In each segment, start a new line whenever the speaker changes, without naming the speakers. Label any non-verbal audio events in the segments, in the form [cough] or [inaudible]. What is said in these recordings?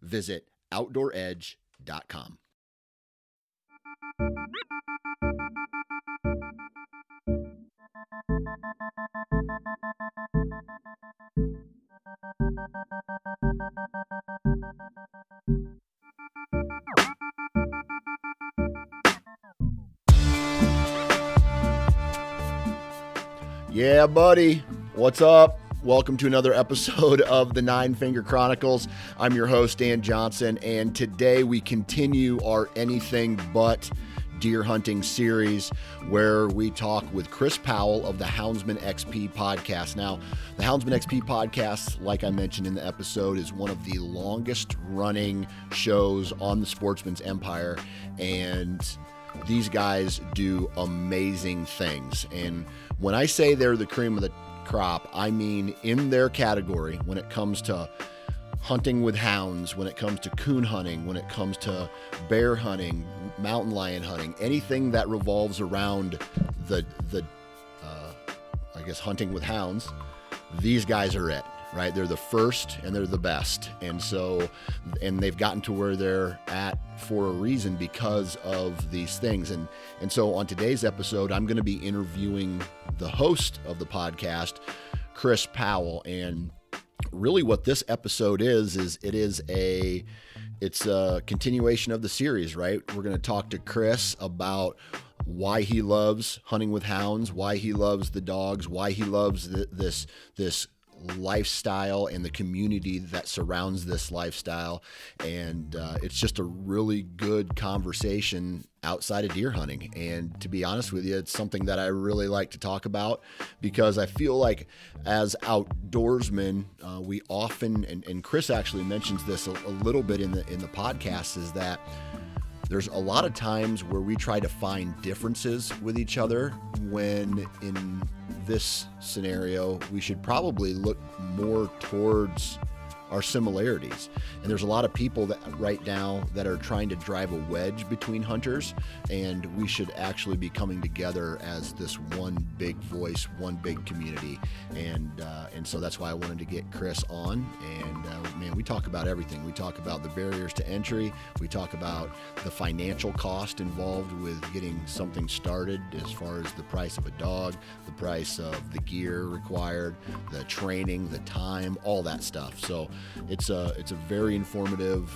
visit OutdoorEdge.com. Yeah, buddy. What's up? Welcome to another episode [laughs] of the Nine Finger Chronicles. I'm your host, Dan Johnson, and today we continue our anything but deer hunting series where we talk with Chris Powell of the Houndsman XP podcast. Now, the Houndsman XP podcast, like I mentioned in the episode, is one of the longest running shows on the Sportsman's Empire, and these guys do amazing things. And when I say they're the cream of the crop, I mean in their category when it comes to hunting with hounds, when it comes to coon hunting, when it comes to bear hunting, mountain lion hunting, anything that revolves around the the uh, I guess hunting with hounds, these guys are it right? They're the first and they're the best. And so, and they've gotten to where they're at for a reason because of these things. And, and so on today's episode, I'm going to be interviewing the host of the podcast, Chris Powell. And really what this episode is, is it is a, it's a continuation of the series, right? We're going to talk to Chris about why he loves hunting with hounds, why he loves the dogs, why he loves this this lifestyle and the community that surrounds this lifestyle. And uh, it's just a really good conversation outside of deer hunting. And to be honest with you, it's something that I really like to talk about because I feel like as outdoorsmen, uh, we often, and, and, Chris actually mentions this a, a little bit in the in the podcast, is that there's a lot of times where we try to find differences with each other when in this scenario we should probably look more towards our similarities. And there's a lot of people that right now that are trying to drive a wedge between hunters, and we should actually be coming together as this one big voice, one big community. And uh, and so that's why I wanted to get Chris on. And uh, man, we talk about everything. We talk about the barriers to entry. We talk about the financial cost involved with getting something started, as far as the price of a dog, the price of the gear required, the training, the time, all that stuff. So it's a it's a very informative,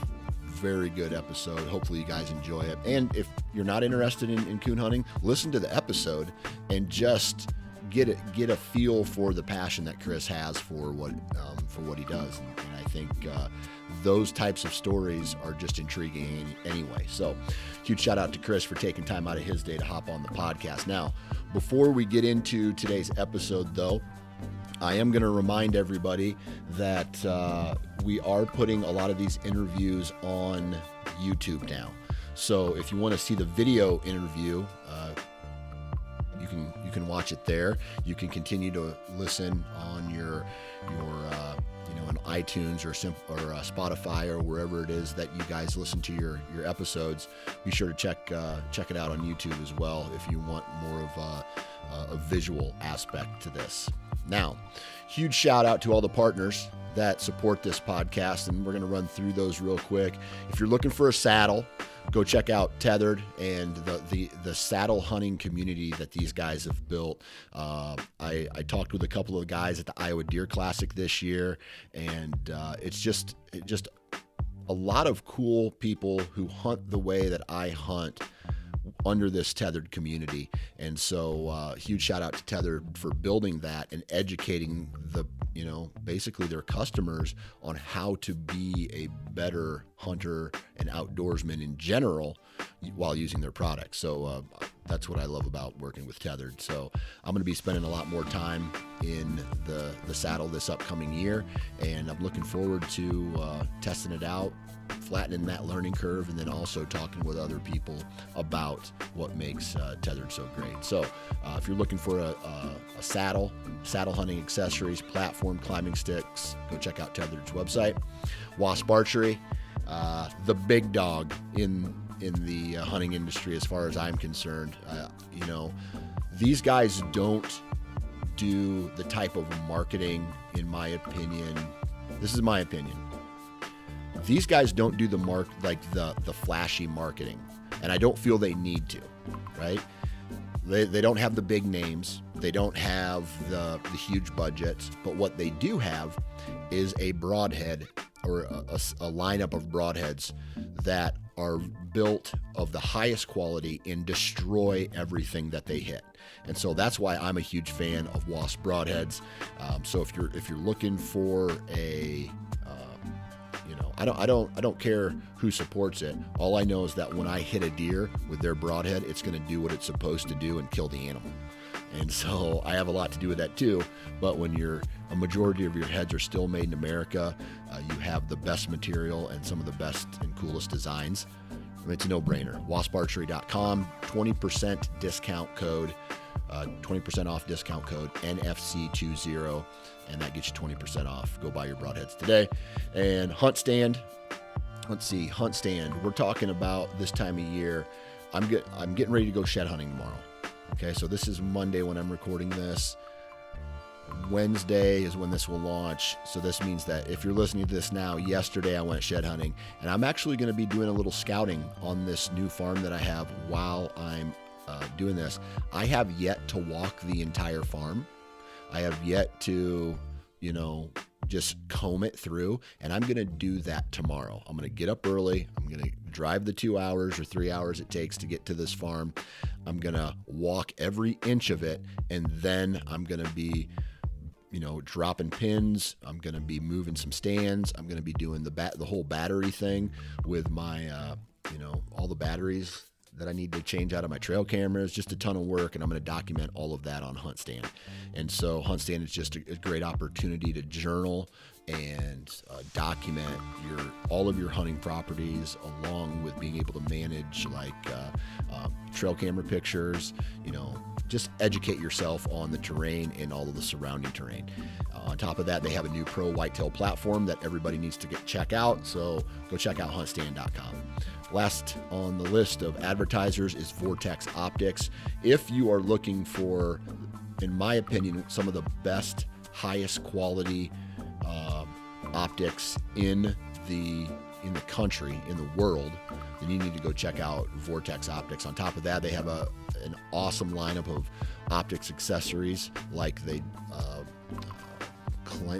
very good episode. Hopefully you guys enjoy it. And if you're not interested in, in coon hunting, listen to the episode and just get it get a feel for the passion that Chris has for what um, for what he does. And, and I think uh, those types of stories are just intriguing anyway. So, huge shout out to Chris for taking time out of his day to hop on the podcast. Now, before we get into today's episode, though, I am going to remind everybody that uh, we are putting a lot of these interviews on YouTube now. So if you want to see the video interview, uh, you can you can watch it there. You can continue to listen on your your uh, you know on iTunes or sim- or uh, Spotify or wherever it is that you guys listen to your your episodes. Be sure to check uh, check it out on YouTube as well if you want more of uh, a visual aspect to this. Now, huge shout out to all the partners that support this podcast, and we're going to run through those real quick. If you're looking for a saddle, go check out Tethered and the the, the saddle hunting community that these guys have built. Uh, I, I talked with a couple of guys at the Iowa Deer Classic this year, and uh, it's just it just a lot of cool people who hunt the way that I hunt under this tethered community. And so, uh, huge shout out to Tethered for building that and educating the, you know, basically their customers on how to be a better hunter and outdoorsman in general while using their products. So, uh, that's what I love about working with Tethered. So, I'm going to be spending a lot more time in the, the saddle this upcoming year, and I'm looking forward to uh, testing it out flattening that learning curve, and then also talking with other people about what makes uh, tethered so great. So, uh, if you're looking for a, a, a, saddle, saddle hunting accessories, platform climbing sticks, go check out Tethered's website. Wasp Archery, uh, the big dog in in the uh, hunting industry, as far as I'm concerned. Uh, you know, these guys don't do the type of marketing, in my opinion. This is my opinion. These guys don't do the mark like the the flashy marketing, and I don't feel they need to, right? They, they don't have the big names. They don't have the, the huge budgets. But what they do have is a broadhead or a, a, a lineup of broadheads that are built of the highest quality and destroy everything that they hit and so that's why I'm a huge fan of Wasp broadheads. Um, so if you're if you're looking for a you know, I don't, I don't, I don't care who supports it. All I know is that when I hit a deer with their broadhead, it's going to do what it's supposed to do and kill the animal. And so [laughs] I have a lot to do with that too. But when you're a majority of your heads are still made in America, uh, you have the best material and some of the best and coolest designs. I mean, it's a no-brainer. WaspArchery.com, 20% discount code uh, 20% off discount code NFC20, and that gets you 20% off. Go buy your broadheads today. And Hunt Stand, let's see, Hunt Stand. We're talking about this time of year. I'm get, I'm getting ready to go shed hunting tomorrow. Okay, so this is Monday when I'm recording this. Wednesday is when this will launch. So this means that if you're listening to this now, yesterday I went shed hunting, and I'm actually going to be doing a little scouting on this new farm that I have while I'm uh, doing this. I have yet to walk the entire farm. I have yet to, you know, just comb it through. And I'm going to do that tomorrow. I'm going to get up early. I'm going to drive the two hours or three hours it takes to get to this farm. I'm going to walk every inch of it. And then I'm going to be you know, dropping pins. I'm going to be moving some stands. I'm going to be doing the bat, the whole battery thing with my, uh, you know, all the batteries that I need to change out of my trail cameras, just a ton of work, and I'm going to document all of that on HuntStand. And so HuntStand is just a, a great opportunity to journal and uh, document your all of your hunting properties, along with being able to manage like uh, um, trail camera pictures. You know, just educate yourself on the terrain and all of the surrounding terrain. Uh, on top of that, they have a new pro whitetail platform that everybody needs to get check out. So go check out huntstand.com. Last on the list of advertisers is Vortex Optics. If you are looking for, in my opinion, some of the best, highest quality uh, optics in the in the country, in the world, then you need to go check out Vortex Optics. On top of that, they have a an awesome lineup of optics accessories like they uh,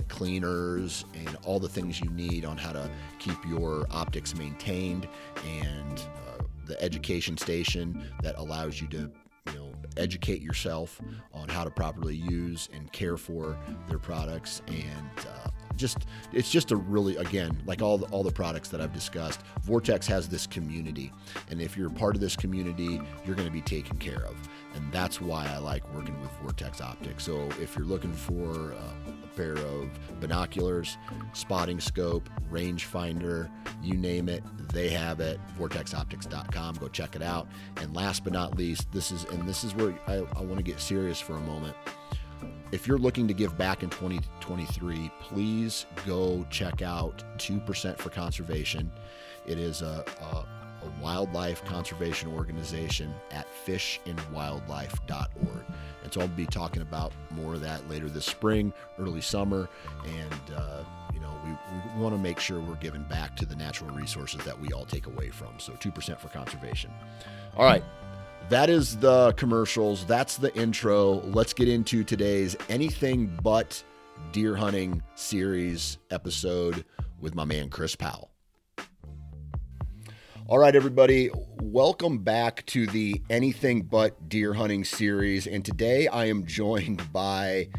cleaners and all the things you need on how to keep your optics maintained and uh, the education station that allows you to you know educate yourself on how to properly use and care for their products and uh, just it's just a really again like all the, all the products that I've discussed Vortex has this community. And if you're part of this community you're going to be taken care of. And that's why I like working with Vortex Optics. So if you're looking for uh, pair of binoculars spotting scope rangefinder you name it they have it vortexoptics.com go check it out. And last but not least this is and this is where I, I want to get serious for a moment. If you're looking to give back in 2023, please go check out 2% for Conservation. It is a, a, a wildlife conservation organization at fishandwildlife.org. And so I'll be talking about more of that later this spring, early summer. And, uh, you know, we, we want to make sure we're giving back to the natural resources that we all take away from. So 2% for conservation. All right that is the commercials. That's the intro. Let's get into today's anything but deer hunting series episode with my man Chris Powell. All right, everybody, welcome back to the Anything But Deer Hunting series. And today I am joined by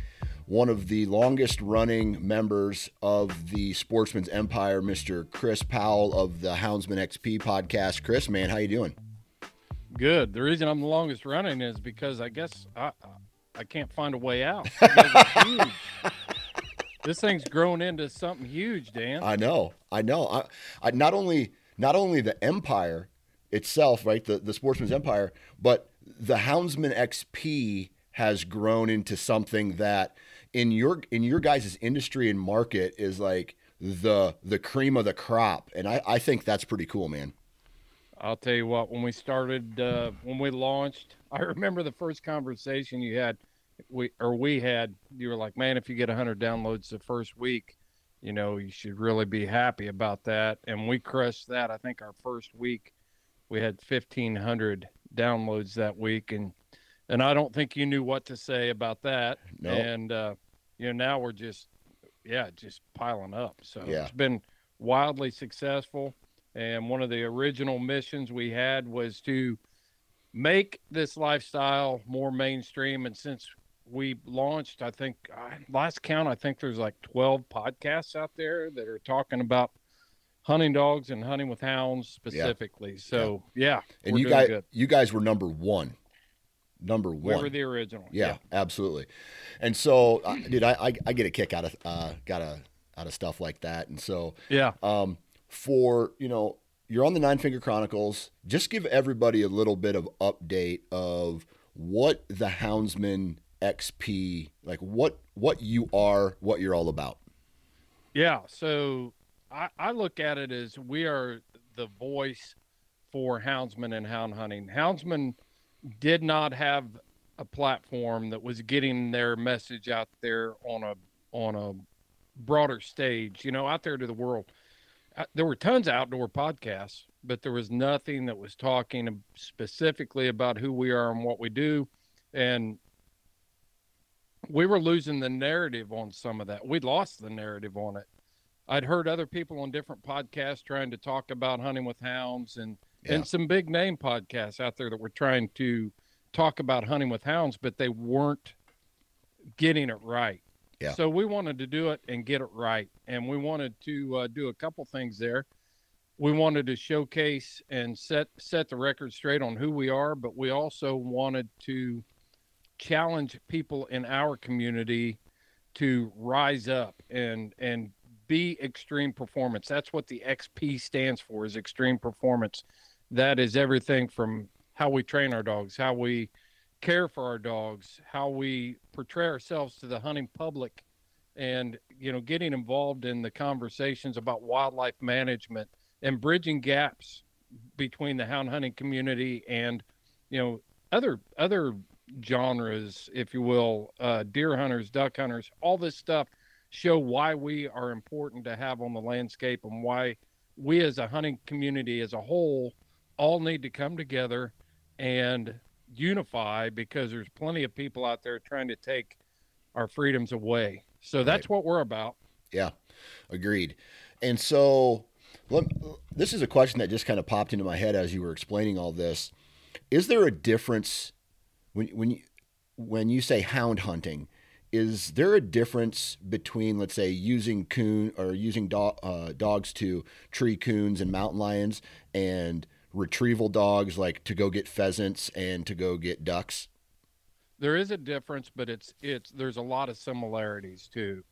one of the longest running members of the Sportsman's Empire, Mr. Chris Powell of the Houndsman XP podcast. Chris, man, how you doing?
Good. The reason I'm the longest running is because I guess I I can't find a way out. [laughs] this thing's grown into something huge, Dan.
I know, I know. I, I not only not only the empire itself, right, the the Sportsman's Empire, but the Houndsman XP has grown into something that in your in your guys' industry and market is like the the cream of the crop, and I I think that's pretty cool, man.
I'll tell you what, when we started, uh, when we launched, I remember the first conversation you had, we or we had. You were like, "Man, if you get 100 downloads the first week, you know, you should really be happy about that." And we crushed that. I think our first week, we had 1,500 downloads that week, and and I don't think you knew what to say about that.
No.
And uh, you know, now we're just, yeah, just piling up. So
Yeah.
it's been wildly successful. And one of the original missions we had was to make this lifestyle more mainstream. And since we launched, I think uh, last count, I think there's like 12 podcasts out there that are talking about hunting dogs and hunting with hounds specifically. So yeah,
And you guys
good.
you guys were number one, number
We
one.
were the original.
Yeah, absolutely. And so, uh, dude, I, I I get a kick out of uh, got a out of stuff like that. And so,
Yeah.
um, for you know, you're on the Nine Finger Chronicles. Just give everybody a little bit of update of what the Houndsman XP like. What what you are, what you're all about.
Yeah. So I, I look at it as we are the voice for houndsmen and hound hunting. Houndsmen did not have a platform that was getting their message out there on a on a broader stage, you know, out there to the world. Uh, There were tons of outdoor podcasts, but there was nothing that was talking specifically about who we are and what we do. And we were losing the narrative on some of that. We lost the narrative on it. I'd heard other people on different podcasts trying to talk about hunting with hounds and
Yeah.
and some big name podcasts out there that were trying to talk about hunting with hounds, but they weren't getting it right.
Yeah.
So we wanted to do it and get it right, and we wanted to uh, do a couple things there. We wanted to showcase and set set the record straight on who we are, but we also wanted to challenge people in our community to rise up and and be extreme performance. That's what the XP stands for is extreme performance. That is everything from how we train our dogs, how we care for our dogs, how we portray ourselves to the hunting public and you know getting involved in the conversations about wildlife management and bridging gaps between the hound hunting community and you know other other genres if you will uh, deer hunters duck hunters all this stuff show why we are important to have on the landscape and why we as a hunting community as a whole all need to come together and unify because there's plenty of people out there trying to take our freedoms away so that's what we're about
Yeah, agreed. And so, let, this is a question that just kind of popped into my head as you were explaining all this. Is there a difference when when you when you say hound hunting? Is there a difference between, let's say, using coon or using do, uh, dogs to tree coons and mountain lions, and retrieval dogs like to go get pheasants and to go get ducks?
there is a difference but it's it's there's a lot of similarities too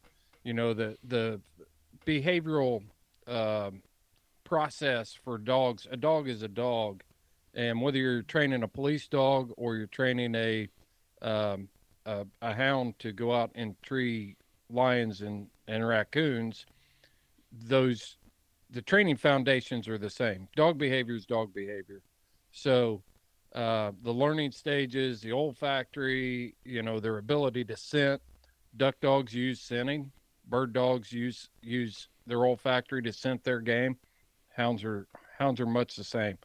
you know the the behavioral um process for dogs a dog is a dog and whether you're training a police dog or you're training a um, a, a hound to go out and tree lions and, and raccoons those the training foundations are the same dog behavior is dog behavior so uh, the learning stages, the olfactory, you know, their ability to scent. Duck dogs use scenting. Bird dogs use use their olfactory to scent their game. Hounds are hounds are much the same.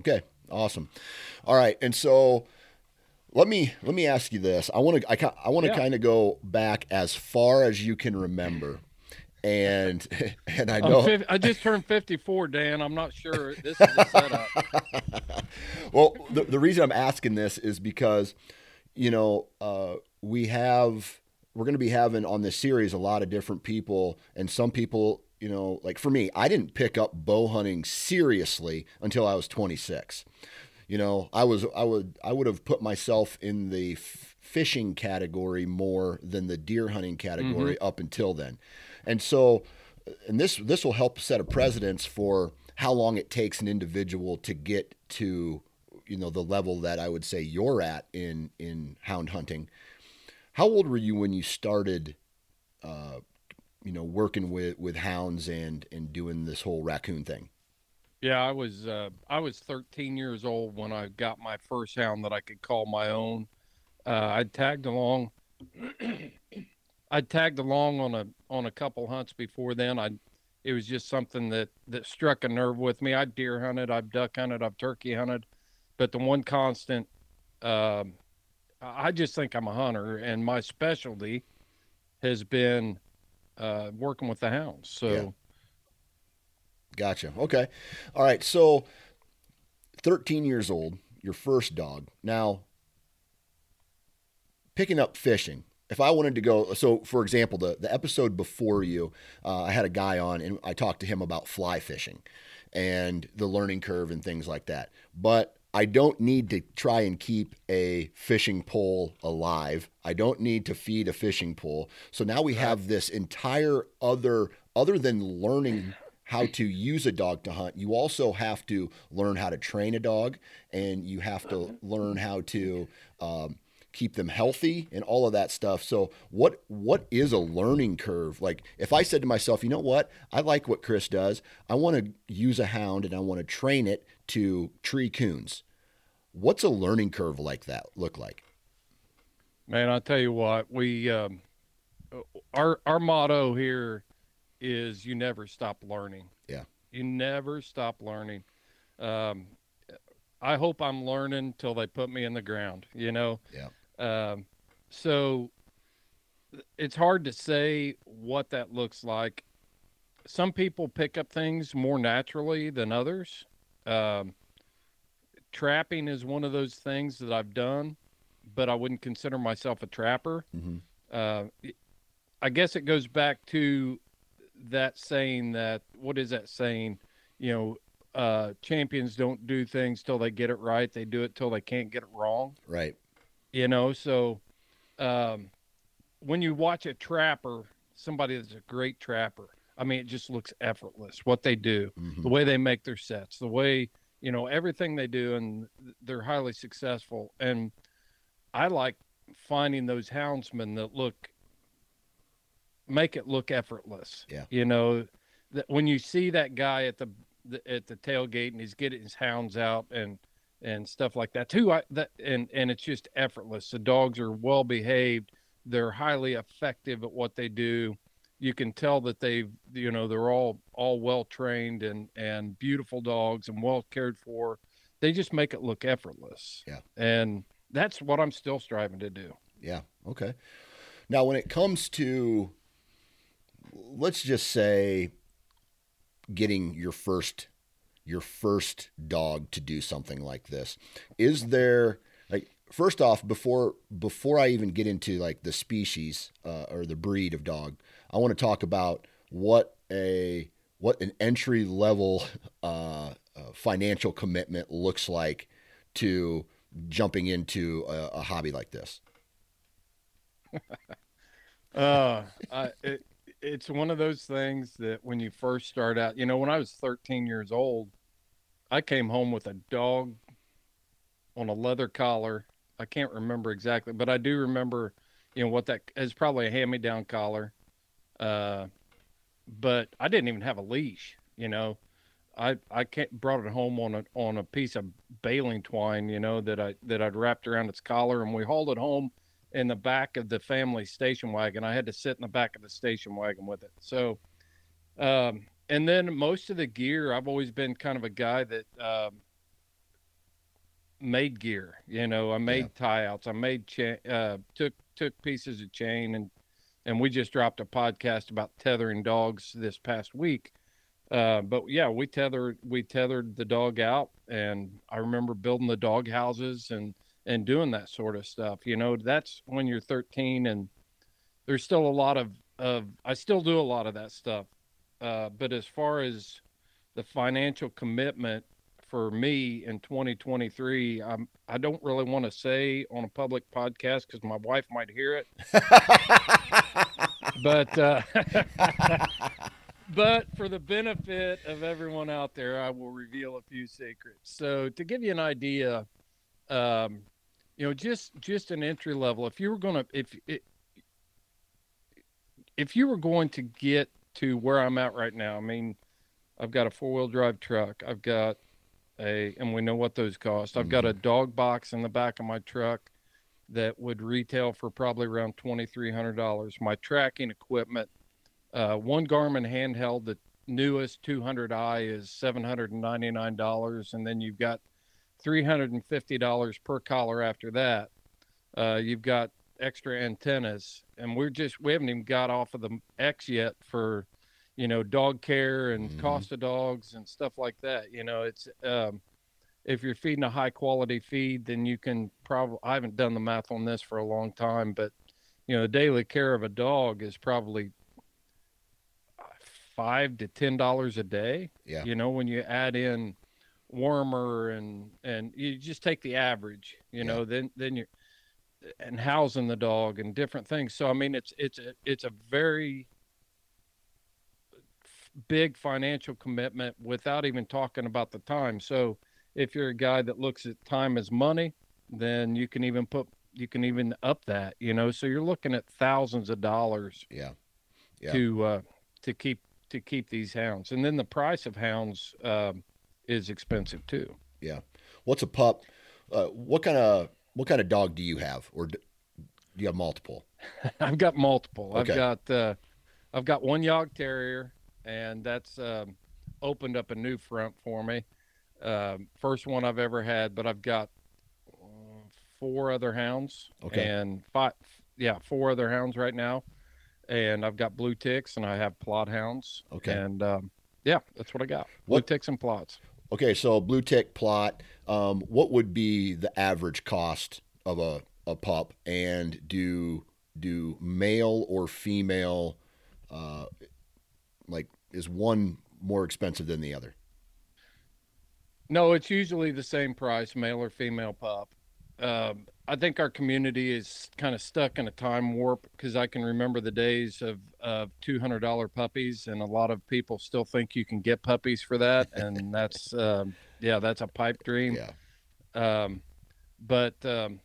Okay, awesome. All right, and so let me let me ask you this. I want to I, I want to
Yeah.
kind of go back as far as you can remember, and [laughs] and I know
fif- I just turned 54, Dan. I'm not sure this is a setup. [laughs]
well, the, the reason I'm asking this is because, you know, uh, we have, we're going to be having on this series a lot of different people, and some people, you know, like for me, I didn't pick up bow hunting seriously until I was 26. You know, I was, I would, I would have put myself in the f- fishing category more than the deer hunting category mm-hmm. up until then. And so and this this will help set a precedence for how long it takes an individual to get to you know the level that I would say you're at in in hound hunting. How old were you when you started uh, you know working with with hounds and and doing this whole raccoon thing?
Yeah, I was uh, I was 13 years old when I got my first hound that I could call my own. Uh, I tagged along. [clears throat] I tagged along on a on a couple hunts before then. I it was just something that that struck a nerve with me. I deer hunted, I've duck hunted, I've turkey hunted, but the one constant, um, I just think I'm a hunter, and my specialty has been uh, working with the hounds. So. Yeah
Gotcha. Okay. All right. So, 13 years old, your first dog. Now, picking up fishing. If I wanted to go, so for example, the, the episode before you, uh, I had a guy on and I talked to him about fly fishing and the learning curve and things like that. But I don't need to try and keep a fishing pole alive. I don't need to feed a fishing pole. So now we have this entire other, other than learning how to use a dog to hunt, you also have to learn how to train a dog and you have to learn how to um, keep them healthy and all of that stuff. So what what is a learning curve? Like if I said to myself, you know what, I like what Chris does. I want to use a hound and I want to train it to tree coons. What's a learning curve like that look like?
Man, I'll tell you what, we um, our our motto here is you never stop learning.
Yeah.
You never stop learning. Um, I hope I'm learning till they put me in the ground, you know?
Yeah.
Um, so it's hard to say what that looks like. Some people pick up things more naturally than others. Um, trapping is one of those things that I've done, but I wouldn't consider myself a trapper. Mm-hmm. Uh, I guess it goes back to that saying that what is that saying? You know, uh, champions don't do things till they get it right. They do it till they can't get it wrong.
Right.
You know, so um, when you watch a trapper, somebody that's a great trapper, I mean, it just looks effortless what they do, mm-hmm. the way they make their sets, the way you know everything they do, and they're highly successful. And I like finding those houndsmen that look make it look effortless.
Yeah.
You know, that when you see that guy at the, the, at the tailgate and he's getting his hounds out and and stuff like that too. I that and and it's just effortless. The dogs are well behaved. They're highly effective at what they do. You can tell that they've you know they're all all well trained and and beautiful dogs and well cared for. They just make it look effortless.
Yeah.
And that's what I'm still striving to do.
Yeah. Okay. Now, when it comes to let's just say getting your first your first dog to do something like this is there first off before before i even get into like the species uh, or the breed of dog i want to talk about what a what an entry level [laughs] uh, uh, financial commitment looks like to jumping into a, a hobby like this [laughs]
uh, I, it, it's one of those things that when you first start out, you know, when I was 13 years old, I came home with a dog on a leather collar. I can't remember exactly, but I do remember, you know, what that is probably a hand me down collar. Uh, but I didn't even have a leash, you know. I I can't, brought it home on a on a piece of baling twine, you know, that I that I'd wrapped around its collar, and we hauled it home in the back of the family station wagon. I had to sit in the back of the station wagon with it. So, um, and then most of the gear, I've always been kind of a guy that um, made gear. You know, I made yeah. tie outs. I made cha- uh, took took pieces of chain and and we just dropped a podcast about tethering dogs this past week. Uh, but yeah, we tethered we tethered the dog out, and I remember building the dog houses and and doing that sort of stuff. You know, that's when you're 13 and there's still a lot of, of I still do a lot of that stuff. Uh, but as far as the financial commitment for me in 2023, I'm I don't really want to say on a public podcast because my wife might hear it. [laughs] but uh, [laughs] but for the benefit of everyone out there, I will reveal a few secrets. So to give you an idea, um, you know, just just an entry level. If you were gonna if if you were going to get to where I'm at right now, I mean, I've got a four wheel drive truck. I've got a, and we know what those cost. I've got a mm-hmm. dog box in the back of my truck that would retail for probably around twenty three hundred dollars. My tracking equipment, uh, one Garmin handheld, the newest 200i is seven hundred and ninety nine dollars, and then you've got three hundred and fifty dollars per collar after that. Uh, you've got extra antennas, and we're just we haven't even got off of the X yet for you know dog care and mm-hmm. cost of dogs and stuff like that you know it's um, if you're feeding a high quality feed then you can probably i haven't done the math on this for a long time but you know the daily care of a dog is probably five to ten dollars a day
yeah.
you know when you add in wormer and and you just take the average you know then then you're and housing the dog and different things. So i mean it's it's a it's a very big financial commitment without even talking about the time. So if you're a guy that looks at time as money, then you can even put you can even up that, you know. So you're looking at thousands of dollars.
Yeah. yeah.
To uh, to keep to keep these hounds, and then the price of hounds um, is expensive too.
Yeah. What's a pup? Uh, what kind of what kind of dog do you have, or do you have multiple? [laughs]
I've got multiple. Okay. I've got uh, I've got one Jagd Terrier and that's um, opened up a new front for me. Um, first one I've ever had, but I've got uh, four other hounds
okay.
and five, yeah, four other hounds right now, and I've got blue ticks and I have Plott hounds.
Okay,
and um, yeah, that's what I got. Blue what? ticks and Plotts.
Okay, so blue tick plot. Um, what would be the average cost of a, a pup, and do do male or female uh, like is one more expensive than the other?
No, it's usually the same price, male or female pup. Um, I think our community is kind of stuck in a time warp because I can remember the days of, of two hundred dollar puppies, and a lot of people still think you can get puppies for that, [laughs] and that's um, yeah, that's a pipe dream.
Yeah.
Um, but um,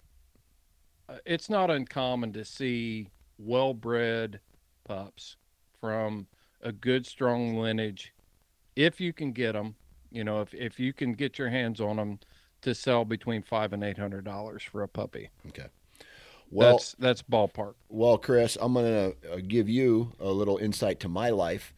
it's not uncommon to see well bred pups from a good strong lineage if you can get them you know if, if you can get your hands on them to sell between five and eight hundred dollars for a puppy.
Okay.
Well that's that's ballpark.
well chris i'm gonna uh, give you a little insight to my life.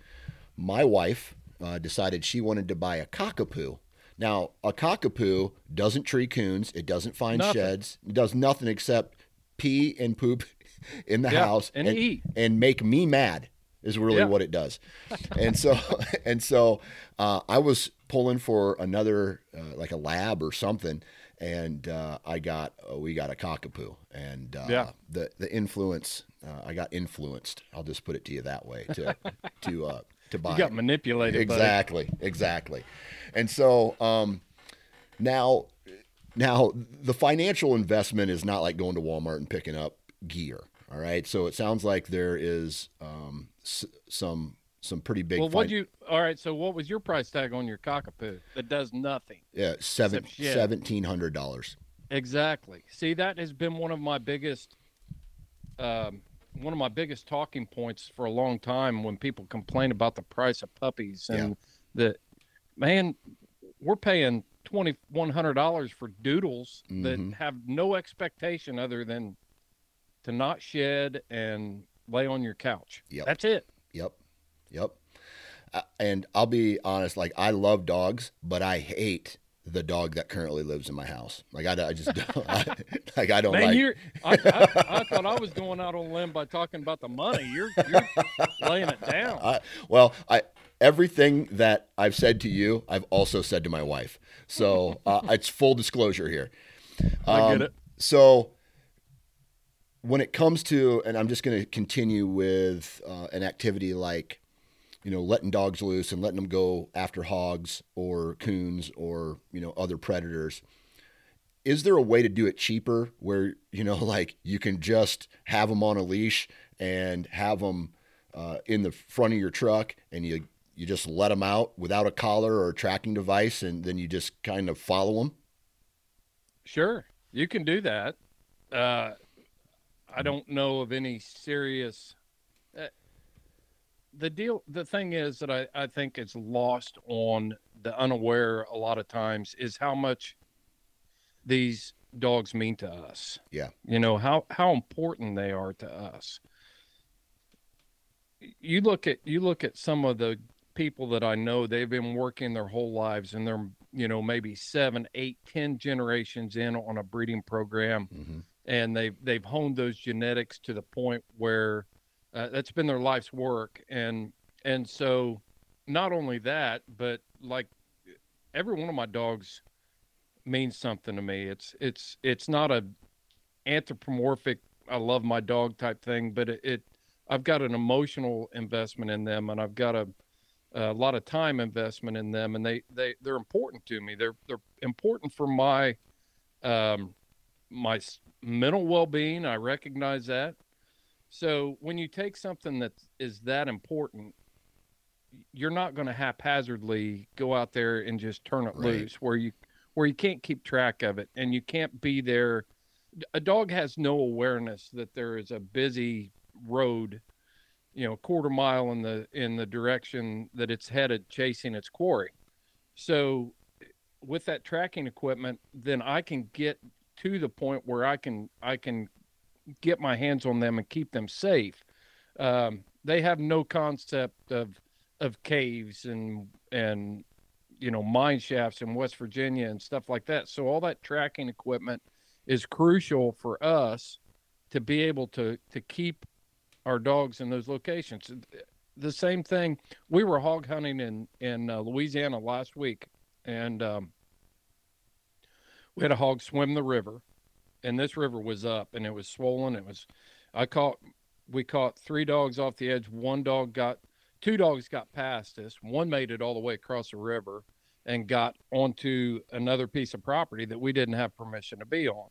My wife uh, decided she wanted to buy a cockapoo. Now a cockapoo doesn't tree coons it doesn't find nothing. sheds it does nothing except pee and poop [laughs] in the yeah, house
and, and eat.
and make me mad is really yeah. what it does. and so [laughs] and so uh, I was pulling for another uh, like a lab or something, and uh, I got uh, we got a cockapoo, and uh,
yeah.
the the influence uh, I got influenced. I'll just put it to you that way to [laughs] to to buy.
You got manipulated.
Exactly,
buddy.
exactly. And so um, now now the financial investment is not like going to Walmart and picking up gear. All right. So it sounds like there is um, s- some some pretty big.
Well, what you? All right. So what was your price tag on your cockapoo that does nothing?
Yeah, seven seventeen hundred dollars.
Exactly. See, that has been one of my biggest, um, one of my biggest talking points for a long time when people complain about the price of puppies and yeah. the man, we're paying twenty one hundred dollars for doodles mm-hmm. that have no expectation other than to not shed and lay on your couch.
Yep.
That's it.
Yep. Yep. Uh, and I'll be honest, like I love dogs, but I hate the dog that currently lives in my house. Like I, I just don't, [laughs] I, like I don't
Man,
like.
You're, I, I, I, thought I was going out on a limb by talking about the money. You're, you're laying it down.
I, well, I everything that I've said to you, I've also said to my wife. So uh, it's full disclosure here.
Um, I get um, it.
So when it comes to, and I'm just going to continue with uh, an activity like you know, letting dogs loose and letting them go after hogs or coons or, you know, other predators. Is there a way to do it cheaper where, you know, [laughs] like you can just have them on a leash and have them uh, in the front of your truck and you, you just let them out without a collar or a tracking device and then you just kind of follow them?
Sure, you can do that. Uh, I don't know of any serious the deal the thing is that I, I think it's lost on the unaware a lot of times is how much these dogs mean to us.
Yeah.
You know, how how important they are to us. You look at you look at some of the people that I know, they've been working their whole lives and they're, you know, maybe seven, eight, ten generations in on a breeding program. Mm-hmm. And they've they've honed those genetics to the point where uh, that's been their life's work, and and so not only that, but like every one of my dogs means something to me. It's it's it's not a anthropomorphic I love my dog type thing, but it, it I've got an emotional investment in them, and I've got a a lot of time investment in them, and they they they're important to me. They're they're important for my um my mental well being. I recognize that, so when you take something that is that important, you're not going to haphazardly go out there and just turn it right. loose where you where you can't keep track of it and you can't be there. A dog has no awareness that there is a busy road, you know, a quarter mile in the in the direction that it's headed chasing its quarry. So with that tracking equipment, then I can get to the point where I can I can get my hands on them and keep them safe. Um, they have no concept of of caves and and you know mine shafts in West Virginia and stuff like that. So all that tracking equipment is crucial for us to be able to to keep our dogs in those locations. The same thing. We were hog hunting in in uh, Louisiana last week, and um, we had a hog swim the river, and this river was up and it was swollen. It was, I caught, we caught three dogs off the edge. One dog got, two dogs got past us. One made it all the way across the river and got onto another piece of property that we didn't have permission to be on.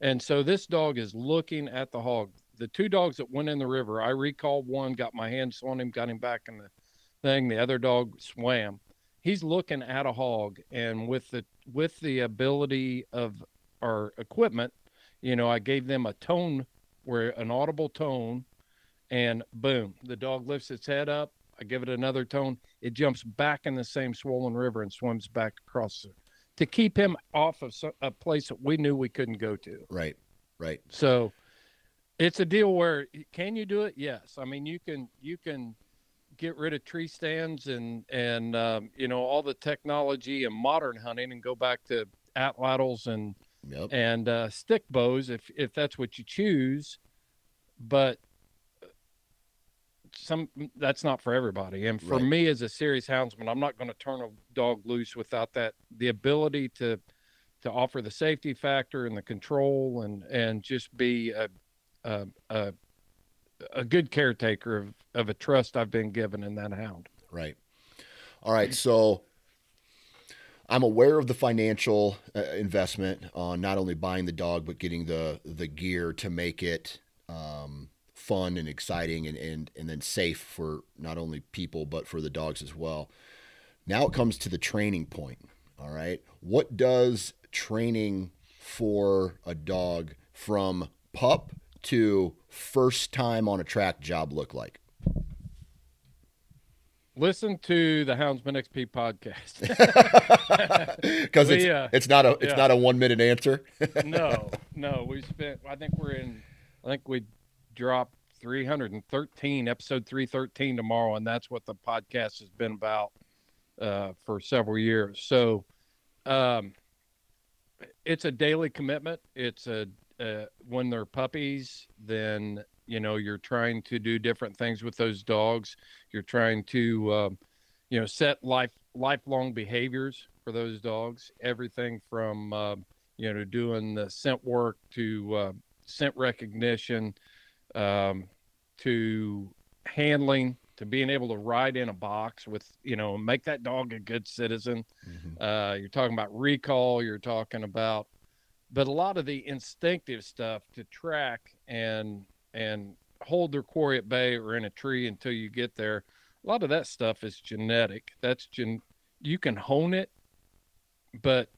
And so this dog is looking at the hog. The two dogs that went in the river, I recalled one, got my hands on him, got him back in the thing. The other dog swam. He's looking at a hog, and with the with the ability of our equipment, you know, I gave them a tone where an audible tone, and boom, the dog lifts its head up. I give it another tone. It jumps back in the same swollen river and swims back across it to keep him off of a place that we knew we couldn't go to.
Right, right.
So it's a deal where can you do it? Yes. I mean, you can you can get rid of tree stands and and um, you know all the technology and modern hunting and go back to atlatls and yep. and uh, stick bows if if that's what you choose. But some that's not for everybody. And for right. me as a serious houndsman, I'm not going to turn a dog loose without that the ability to to offer the safety factor and the control and and just be a a, a, a good caretaker of, of a trust I've been given in that hound.
Right. All right. So I'm aware of the financial uh, investment on not only buying the dog but getting the the gear to make it um, fun and exciting and, and and then safe for not only people but for the dogs as well. Now it comes to the training point. All right, what does training for a dog from pup to first time on a track job look like?
Listen to the Houndsman XP podcast [laughs]
because it's, uh, it's not a it's yeah. not a one minute answer. [laughs]
no, no, we spent. I think we're in. I think we drop 313 episode 313 tomorrow, and that's what the podcast has been about uh, for several years. So, um, it's a daily commitment. It's a uh, when they're puppies, then you know you're trying to do different things with those dogs you're trying to um, you know set life lifelong behaviors for those dogs everything from uh, you know doing the scent work to uh, scent recognition um, to handling to being able to ride in a box with you know make that dog a good citizen.
Mhm.
Uh, you're talking about recall. You're talking about, but a lot of the instinctive stuff to track and and hold their quarry at bay or in a tree until you get there. A lot of that stuff is genetic. That's gen. You can hone it, but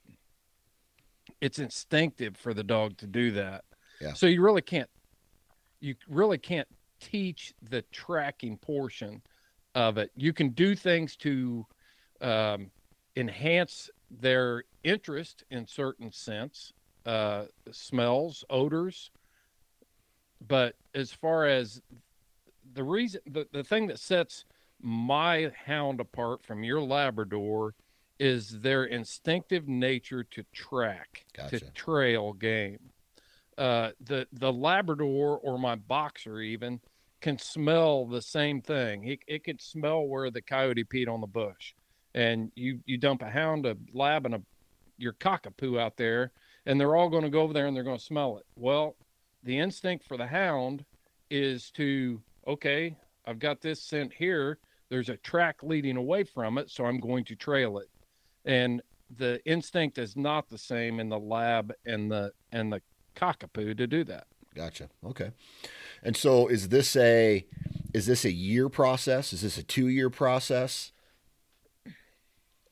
it's instinctive for the dog to do that.
Yeah.
So you really can't. You really can't teach the tracking portion of it. You can do things to um, enhance their interest in certain scents, uh, smells, odors. But as far as the reason, the, the thing that sets my hound apart from your Labrador is their instinctive nature to track,
Gotcha.
to trail game. Uh, the the Labrador or my boxer even can smell the same thing. It it can smell where the coyote peed on the bush, and you you dump a hound, a lab, and a your cockapoo out there, and they're all going to go over there and they're going to smell it. Well, the instinct for the hound is to okay, I've got this scent here. There's a track leading away from it, so I'm going to trail it. And the instinct is not the same in the lab and the and the cockapoo to do that.
Gotcha. Okay. And so is this a is this a year process? Is this a two year process?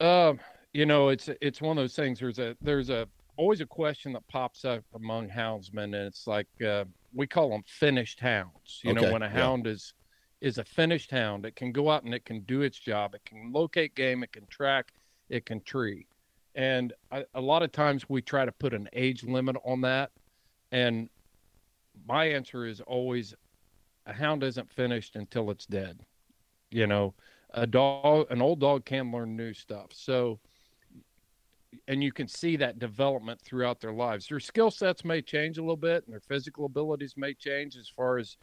Um, you know, it's it's one of those things. There's a there's a always a question that pops up among houndsmen, and it's like uh, we call them finished hounds. You
Okay,
know, when a
yeah.
hound is is a finished hound, it can go out and it can do its job. It can locate game. It can track. It can tree. And I, a lot of times we try to put an age limit on that, and my answer is always a hound isn't finished until it's dead. You know, a dog, an old dog can learn new stuff. So, and you can see that development throughout their lives. Their skill sets may change a little bit, and their physical abilities may change as far as,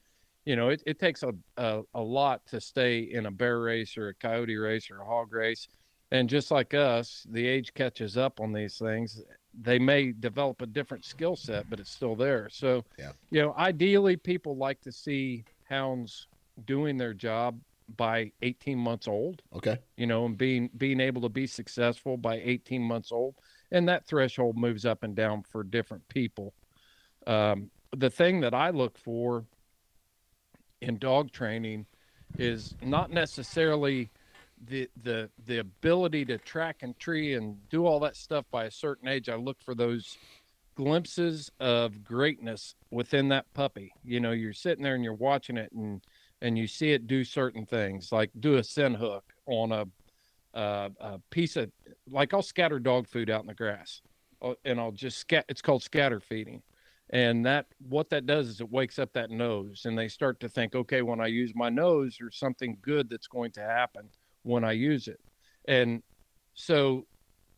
you know, it, it takes a, a, a lot to stay in a bear race or a coyote race or a hog race. And just like us, the age catches up on these things. They may develop a different skill set, but it's still there. So,
Yeah.
you know, ideally, people like to see hounds doing their job by 18 months old
Okay.
you know, and being being able to be successful by 18 months old, and that threshold moves up and down for different people. Um, the thing that I look for in dog training is not necessarily the the the ability to track and tree and do all that stuff by a certain age. I look for those glimpses of greatness within that puppy. You know, you're sitting there and you're watching it and and you see it do certain things, like do a scent hook on a, uh, a piece of, like I'll scatter dog food out in the grass, uh, and I'll just scat. It's called scatter feeding, and that what that does is it wakes up that nose, and they start to think, okay, when I use my nose, there's something good that's going to happen when I use it, and so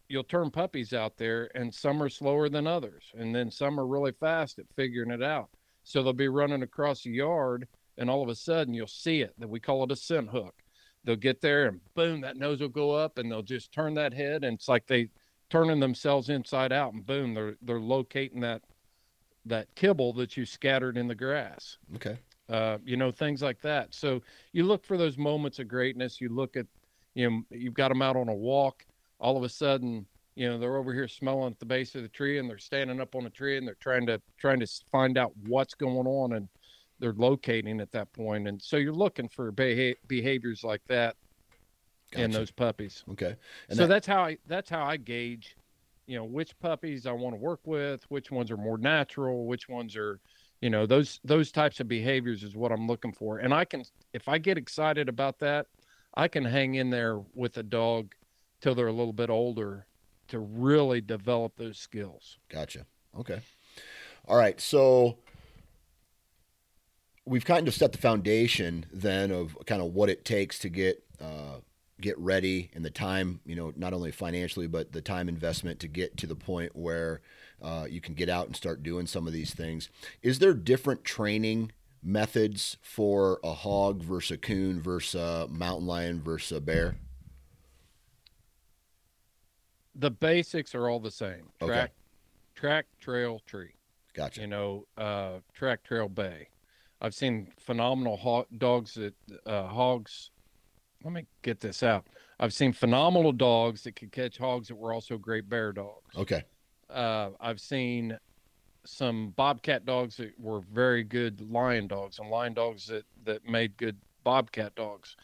you'll turn puppies out there, and some are slower than others, and then some are really fast at figuring it out. So they'll be running across the yard and all of a sudden you'll see it that we call it a scent hook. They'll get there and boom that nose will go up and they'll just turn that head and it's like they turning themselves inside out and boom they're they're locating that that kibble that you scattered in the grass.
Okay.
uh, you know things like that. So you look for those moments of greatness. You look at you know you've got them out on a walk. All of a sudden you know they're over here smelling at the base of the tree and they're standing up on a tree and they're trying to trying to find out what's going on and they're locating at that point and so you're looking for beha- behaviors like that in those puppies
Okay. And
so
that-
that's how i that's how i gauge you know which puppies i want to work with which ones are more natural which ones are you know those those types of behaviors is what i'm looking for and i can if i get excited about that i can hang in there with a dog till they're a little bit older to really develop those skills
Gotcha. Okay. All right. So we've kind of set the foundation then of kind of what it takes to get uh, get ready and the time, you know, not only financially but the time investment to get to the point where uh, you can get out and start doing some of these things. Is there different training methods for a hog versus a coon versus a mountain lion versus a bear?
the basics are all the same
Okay.
track track trail tree
Gotcha.
you know, uh, track trail bay. I've seen phenomenal ho- dogs that uh, hogs let me get this out. I've seen phenomenal dogs that could catch hogs that were also great bear dogs.
Okay.
Uh, I've seen some bobcat dogs that were very good lion dogs and lion dogs that that made good bobcat dogs.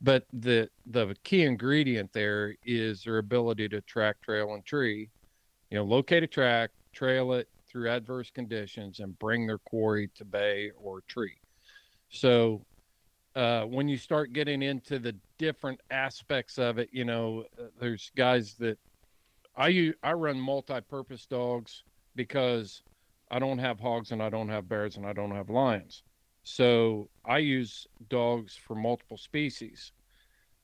But the the key ingredient there is their ability to track, trail, and tree. You know, locate a track, trail it through adverse conditions, and bring their quarry to bay or tree. So uh, when you start getting into the different aspects of it, you know, uh, there's guys that I I run multi-purpose dogs because I don't have hogs and I don't have bears and I don't have lions. So I use dogs for multiple species.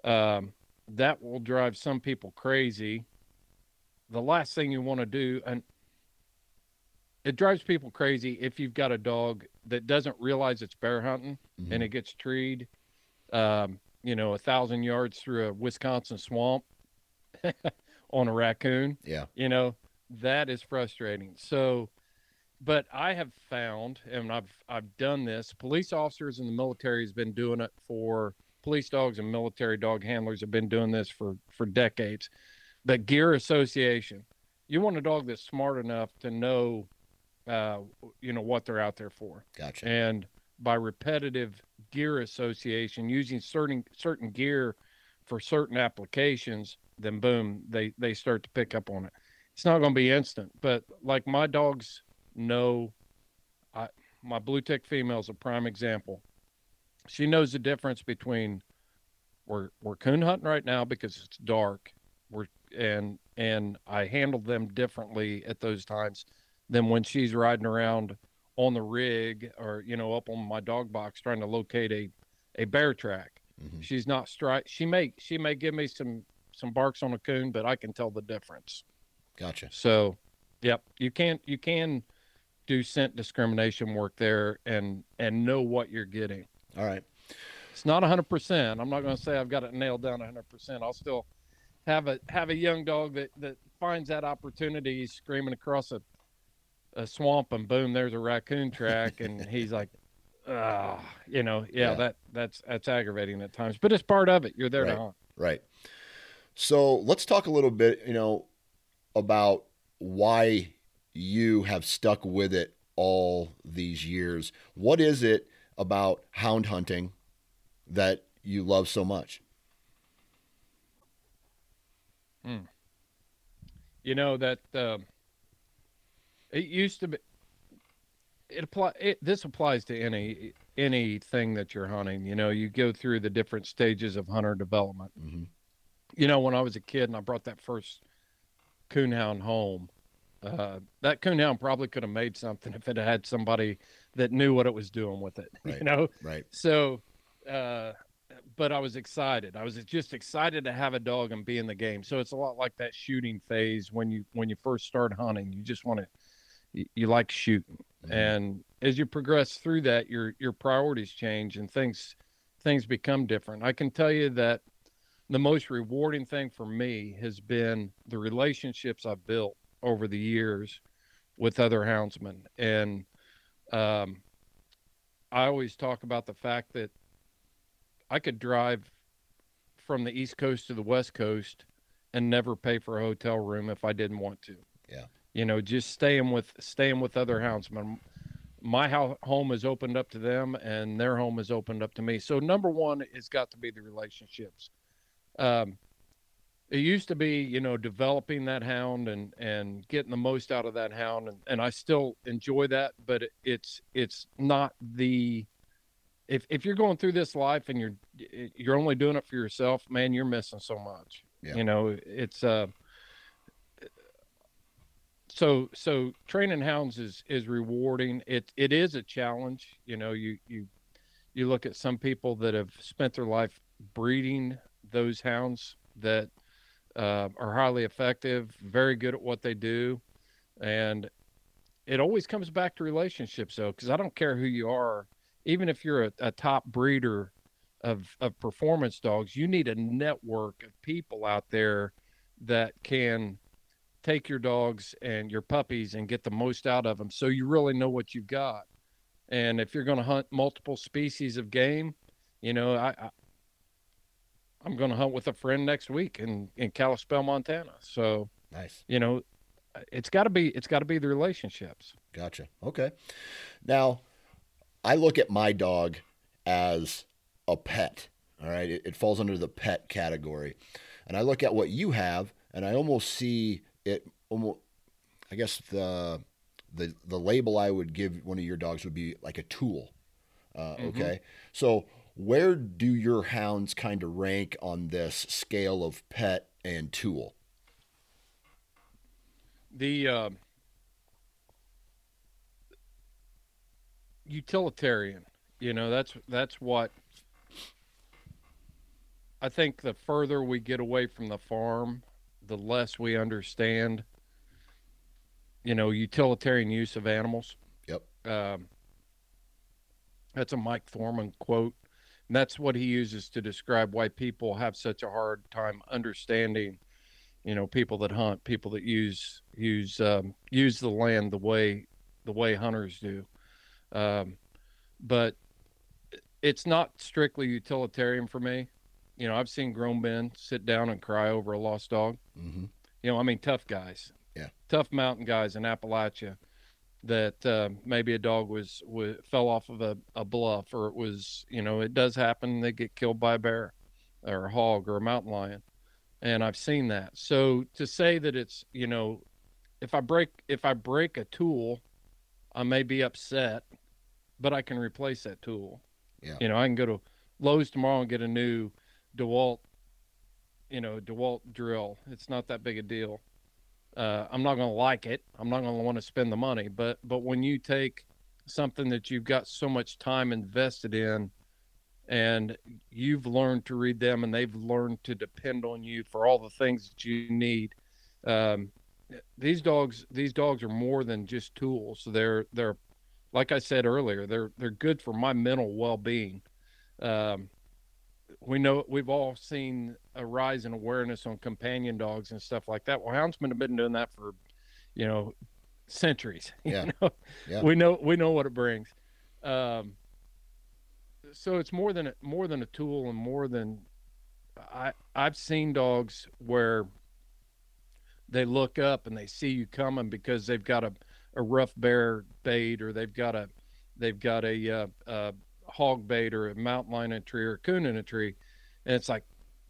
Um, that will drive some people crazy. The last thing you want to do, and it drives people crazy if you've got a dog that doesn't realize it's bear hunting mm-hmm. and it gets treed, um, you know, a thousand yards through a Wisconsin swamp [laughs] on a raccoon.
Yeah.
You know, that is frustrating. So, but I have found, and I've I've done this. Police officers in the military has been doing it for police dogs and military dog handlers have been doing this for for decades. The gear association, you want a dog that's smart enough to know uh, you know what they're out there for.
Gotcha.
And by repetitive gear association, using certain certain gear for certain applications, then boom, they they start to pick up on it. It's not going to be instant, but like my dogs know, I my blue tick female is a prime example. She knows the difference between we're we're coon hunting right now because it's dark. We're and and I handle them differently at those times than when she's riding around on the rig or you know up on my dog box trying to locate a a bear track. Mm-hmm. She's not strike. She may she may give me some some barks on a coon, but I can tell the difference.
Gotcha.
So, yep, you can't you can do scent discrimination work there and and know what you're getting.
All right.
It's not 100%. I'm not going to say I've got it nailed down 100%. I'll still have a have a young dog that that finds that opportunity screaming across a a swamp and boom, there's a raccoon track, and he's like, ah, you know, yeah, yeah, that that's that's aggravating at times, but it's part of it. You're there
right.
to hunt.
Right. So let's talk a little bit, you know, about why you have stuck with it all these years. What is it about hound hunting that you love so much?
Hmm. You know that. Uh, it used to be. It apply. It, this applies to any anything that you're hunting. You know, you go through the different stages of hunter development. Mm-hmm. You know, when I was a kid and I brought that first coonhound home, uh, that coonhound probably could have made something [laughs] if it had somebody that knew what it was doing with it.
Right.
You know,
right?
So, uh, but I was excited. I was just excited to have a dog and be in the game. So it's a lot like that shooting phase when you when you first start hunting. You just want to you, like shooting, mm-hmm. and as you progress through that, your your priorities change and things things become different. I can tell you that the most rewarding thing for me has been the relationships I've built over the years with other houndsmen, and um, I always talk about the fact that I could drive from the East Coast to the West Coast and never pay for a hotel room if I didn't want to.
Yeah
you know, just staying with staying with other houndsmen. My home is opened up to them, and their home is opened up to me. So number one, it's got to be the relationships. Um, it used to be, you know, developing that hound and and getting the most out of that hound, and, and I still enjoy that, but it's it's not the if if you're going through this life and you're you're only doing it for yourself, man, you're missing so much. Yeah. You know, it's uh so so training hounds is is rewarding. It it is a challenge you know you you you look at some people that have spent their life breeding those hounds that uh, are highly effective very good at what they do and it always comes back to relationships though because i don't care who you are even if you're a, a top breeder of of performance dogs you need a network of people out there that can take your dogs and your puppies and get the most out of them so you really know what you've got and if you're going to hunt multiple species of game you know I, I I'm going to hunt with a friend next week in in Kalispell, Montana. So
nice.
You know, uh, it's got to be it's got to be the relationships.
Gotcha. Okay. Now, I look at my dog as a pet. All right, it, it falls under the pet category, and I look at what you have, and I almost see it. Almost, I guess the the the label I would give one of your dogs would be like a tool. Uh, mm-hmm. Okay, so where do your hounds kind of rank on this scale of pet and tool?
The uh, utilitarian, you know, that's that's what I think. The further we get away from the farm, the less we understand. You know, utilitarian use of animals.
Yep.
Um, that's a Mike Thorman quote. And that's what he uses to describe why people have such a hard time understanding, you know, people that hunt, people that use use um, use the land the way the way hunters do. Um, but it's not strictly utilitarian for me. You know, I've seen grown men sit down and cry over a lost dog.
Mm-hmm.
You know, I mean, tough guys,
yeah,
tough mountain guys in Appalachia that uh, maybe a dog was, was fell off of a, a bluff or it was you know it does happen they get killed by a bear or a hog or a mountain lion. And i've seen that. So to say that it's you know if i break if i break a tool i may be upset but i can replace that tool.
Yeah.
You know i can go to lowes tomorrow and get a new dewalt you know dewalt drill it's not that big a deal uh, I'm not going to like it. I'm not going to want to spend the money. But but when you take something that you've got so much time invested in, and you've learned to read them, and they've learned to depend on you for all the things that you need. Um, these dogs these dogs are more than just tools. They're they're like I said earlier. They're they're good for my mental well being. Um, we know we've all seen a rise in awareness on companion dogs and stuff like that. Well, houndsmen have been doing that for, you know, centuries. [laughs]
Yeah.
You know? yeah. We know we know what it brings. Um, so it's more than a, more than a tool and more than I I've seen dogs where they look up and they see you coming because they've got a, a rough bear bait or they've got a they've got a, uh, uh, hog bait or a mountain lion in a tree or a coon in a tree. And it's like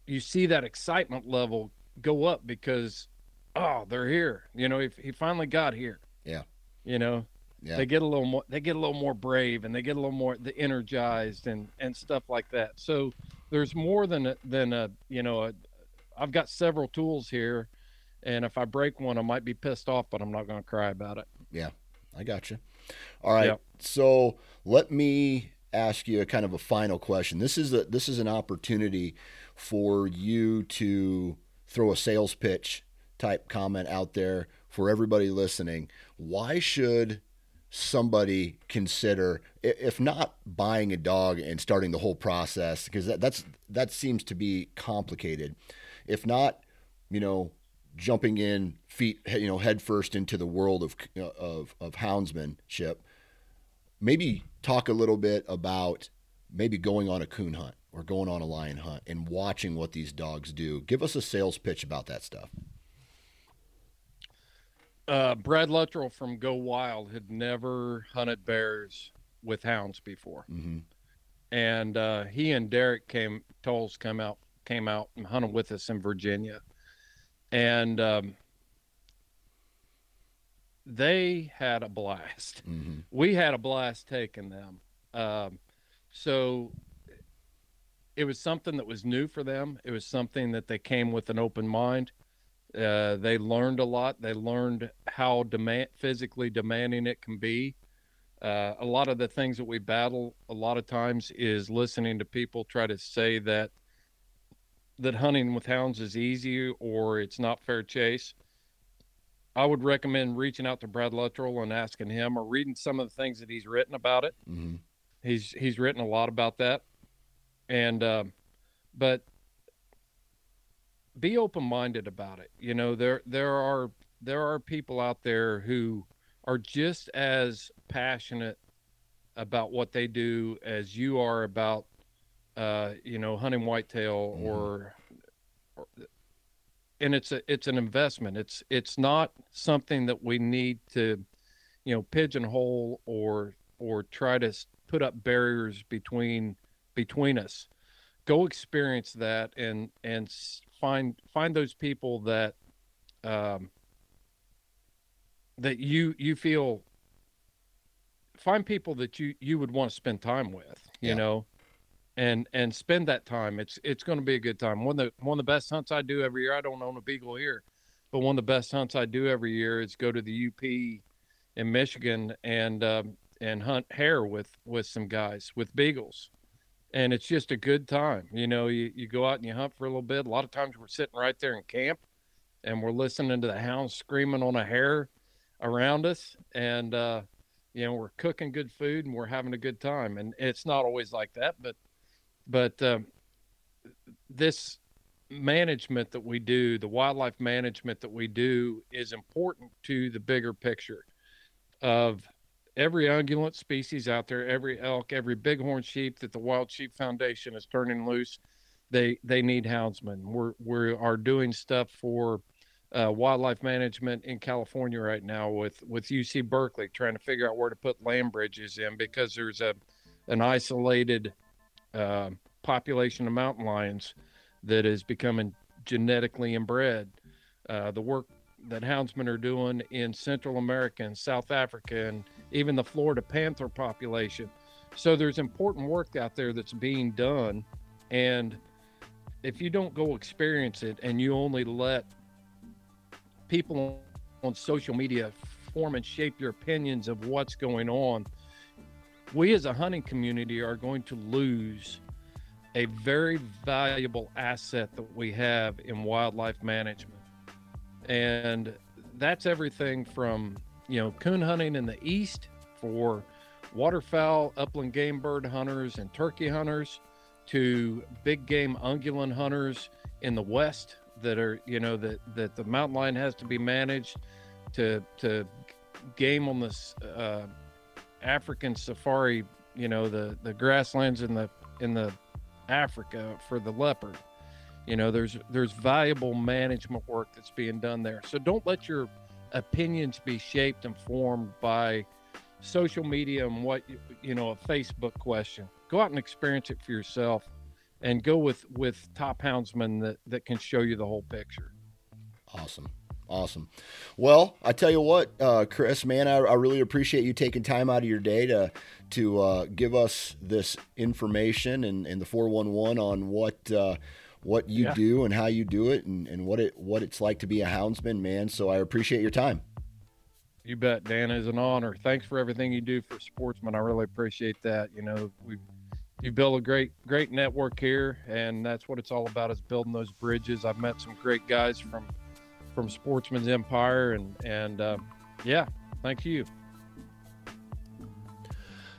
you see that excitement level go up because oh, they're here. You know, he, he finally got here.
Yeah.
You know,
yeah.
they get a little more they get a little more brave and they get a little more the energized and and stuff like that. So there's more than a, than a you know a, I've got several tools here, and if I break one, I might be pissed off, but I'm not going to cry about it.
Yeah, I got you. All right, yep. so let me ask you a kind of a final question. This is a this is an opportunity for you to throw a sales pitch type comment out there for everybody listening. Why should somebody consider if not buying a dog and starting the whole process because that, that's that seems to be complicated. If not, you know, jumping in feet you know head first into the world of uh, of of houndsmanship maybe talk a little bit about maybe going on a coon hunt or going on a lion hunt and watching what these dogs do. Give us a sales pitch about that stuff.
Uh, Brad Luttrell from Go Wild had never hunted bears with hounds before,
mm-hmm.
and uh, he and Derek came Tolles come out came out and hunted with us in Virginia, and um, they had a blast.
Mm-hmm.
We had a blast taking them. Um, so it was something that was new for them. It was something that they came with an open mind. Uh, they learned a lot. They learned how demand, physically demanding it can be. Uh, a lot of the things that we battle a lot of times is listening to people try to say that that hunting with hounds is easy or it's not fair chase. I would recommend reaching out to Brad Luttrell and asking him or reading some of the things that he's written about it.
Mm-hmm.
He's he's written a lot about that, and uh, but be open minded about it. You know there there are there are people out there who are just as passionate about what they do as you are about uh, you know, hunting whitetail mm-hmm. or, or, and it's a it's an investment. It's it's not something that we need to, you know, pigeonhole or or try to put up barriers between between us. Go experience that and and find find those people that um, that you you feel find people that you you would want to spend time with you yeah. know and and spend that time. It's it's going to be a good time. One of the one of the best hunts i do every year i don't own a beagle here but one of the best hunts i do every year is go to the up in michigan and um, and hunt hare with with some guys with beagles. And it's just a good time. You know you, you go out and you hunt for a little bit. A lot of times we're sitting right there in camp and we're listening to the hounds screaming on a hare around us and uh you know we're cooking good food and we're having a good time. And it's not always like that but but um, this management that we do the wildlife management that we do is important to the bigger picture of every ungulate species out there every elk every bighorn sheep that the wild sheep foundation is turning loose. They they need houndsmen. We're we are doing stuff for uh, wildlife management in California right now with with UC Berkeley trying to figure out where to put land bridges in because there's a an isolated uh, population of mountain lions that is becoming genetically inbred. Uh, the work that houndsmen are doing in Central America and South Africa and even the Florida panther population. So there's important work out there that's being done, and if you don't go experience it and you only let people on social media form and shape your opinions of what's going on, we as a hunting community are going to lose a very valuable asset that we have in wildlife management. And that's everything from, you know, coon hunting in the east for waterfowl, upland game bird hunters, and turkey hunters to big game ungulate hunters in the west that are you know that that the mountain lion has to be managed to to game on this uh, African safari you know the the grasslands in the in the Africa for the leopard you know there's there's valuable management work that's being done there so don't let your opinions be shaped and formed by social media and what you know a facebook question go out and experience it for yourself and go with with top houndsmen that that can show you the whole picture.
Awesome. Awesome. Well, I tell you what, uh, Chris, man, I, I, really appreciate you taking time out of your day to to uh, give us this information and, and the 411 on what uh, what you yeah. do and how you do it and, and what it what it's like to be a houndsman, man. So I appreciate your time.
You bet, Dan. It's an honor. Thanks for everything you do for sportsmen. I really appreciate that. You know, we've you build a great great network here and that's what it's all about is building those bridges i've met some great guys from from sportsman's empire and and uh, yeah thank you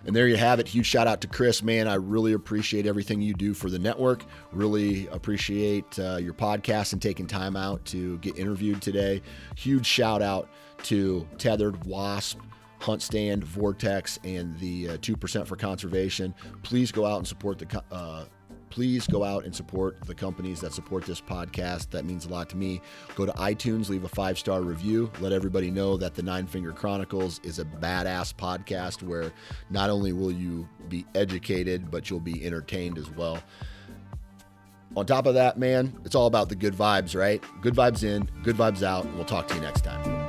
and there you have it. Huge shout out to Chris, man. I really appreciate everything you do for the network. Really appreciate uh, your podcast and taking time out to get interviewed today. Huge shout out to Tethrd Wasp HuntStand, Vortex, and the uh, 2% for conservation. Please go out and support the. Uh, please go out and support the companies that support this podcast. That means a lot to me. Go to iTunes, leave a five star review. Let everybody know that the Nine Finger Chronicles is a badass podcast where not only will you be educated, but you'll be entertained as well. On top of that, man, it's all about the good vibes, right? Good vibes in, good vibes out. We'll talk to you next time.